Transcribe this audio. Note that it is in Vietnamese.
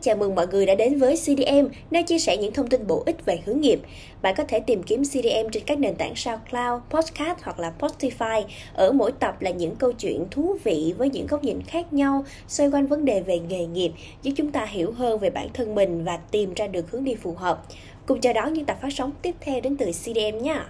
chào mừng mọi người đã đến với CDM, nơi chia sẻ những thông tin bổ ích về hướng nghiệp. Bạn có thể tìm kiếm CDM trên các nền tảng SoundCloud, Podcast hoặc là Spotify. Ở mỗi tập là những câu chuyện thú vị với những góc nhìn khác nhau xoay quanh vấn đề về nghề nghiệp, giúp chúng ta hiểu hơn về bản thân mình và tìm ra được hướng đi phù hợp. Cùng chào đón những tập phát sóng tiếp theo đến từ CDM nha.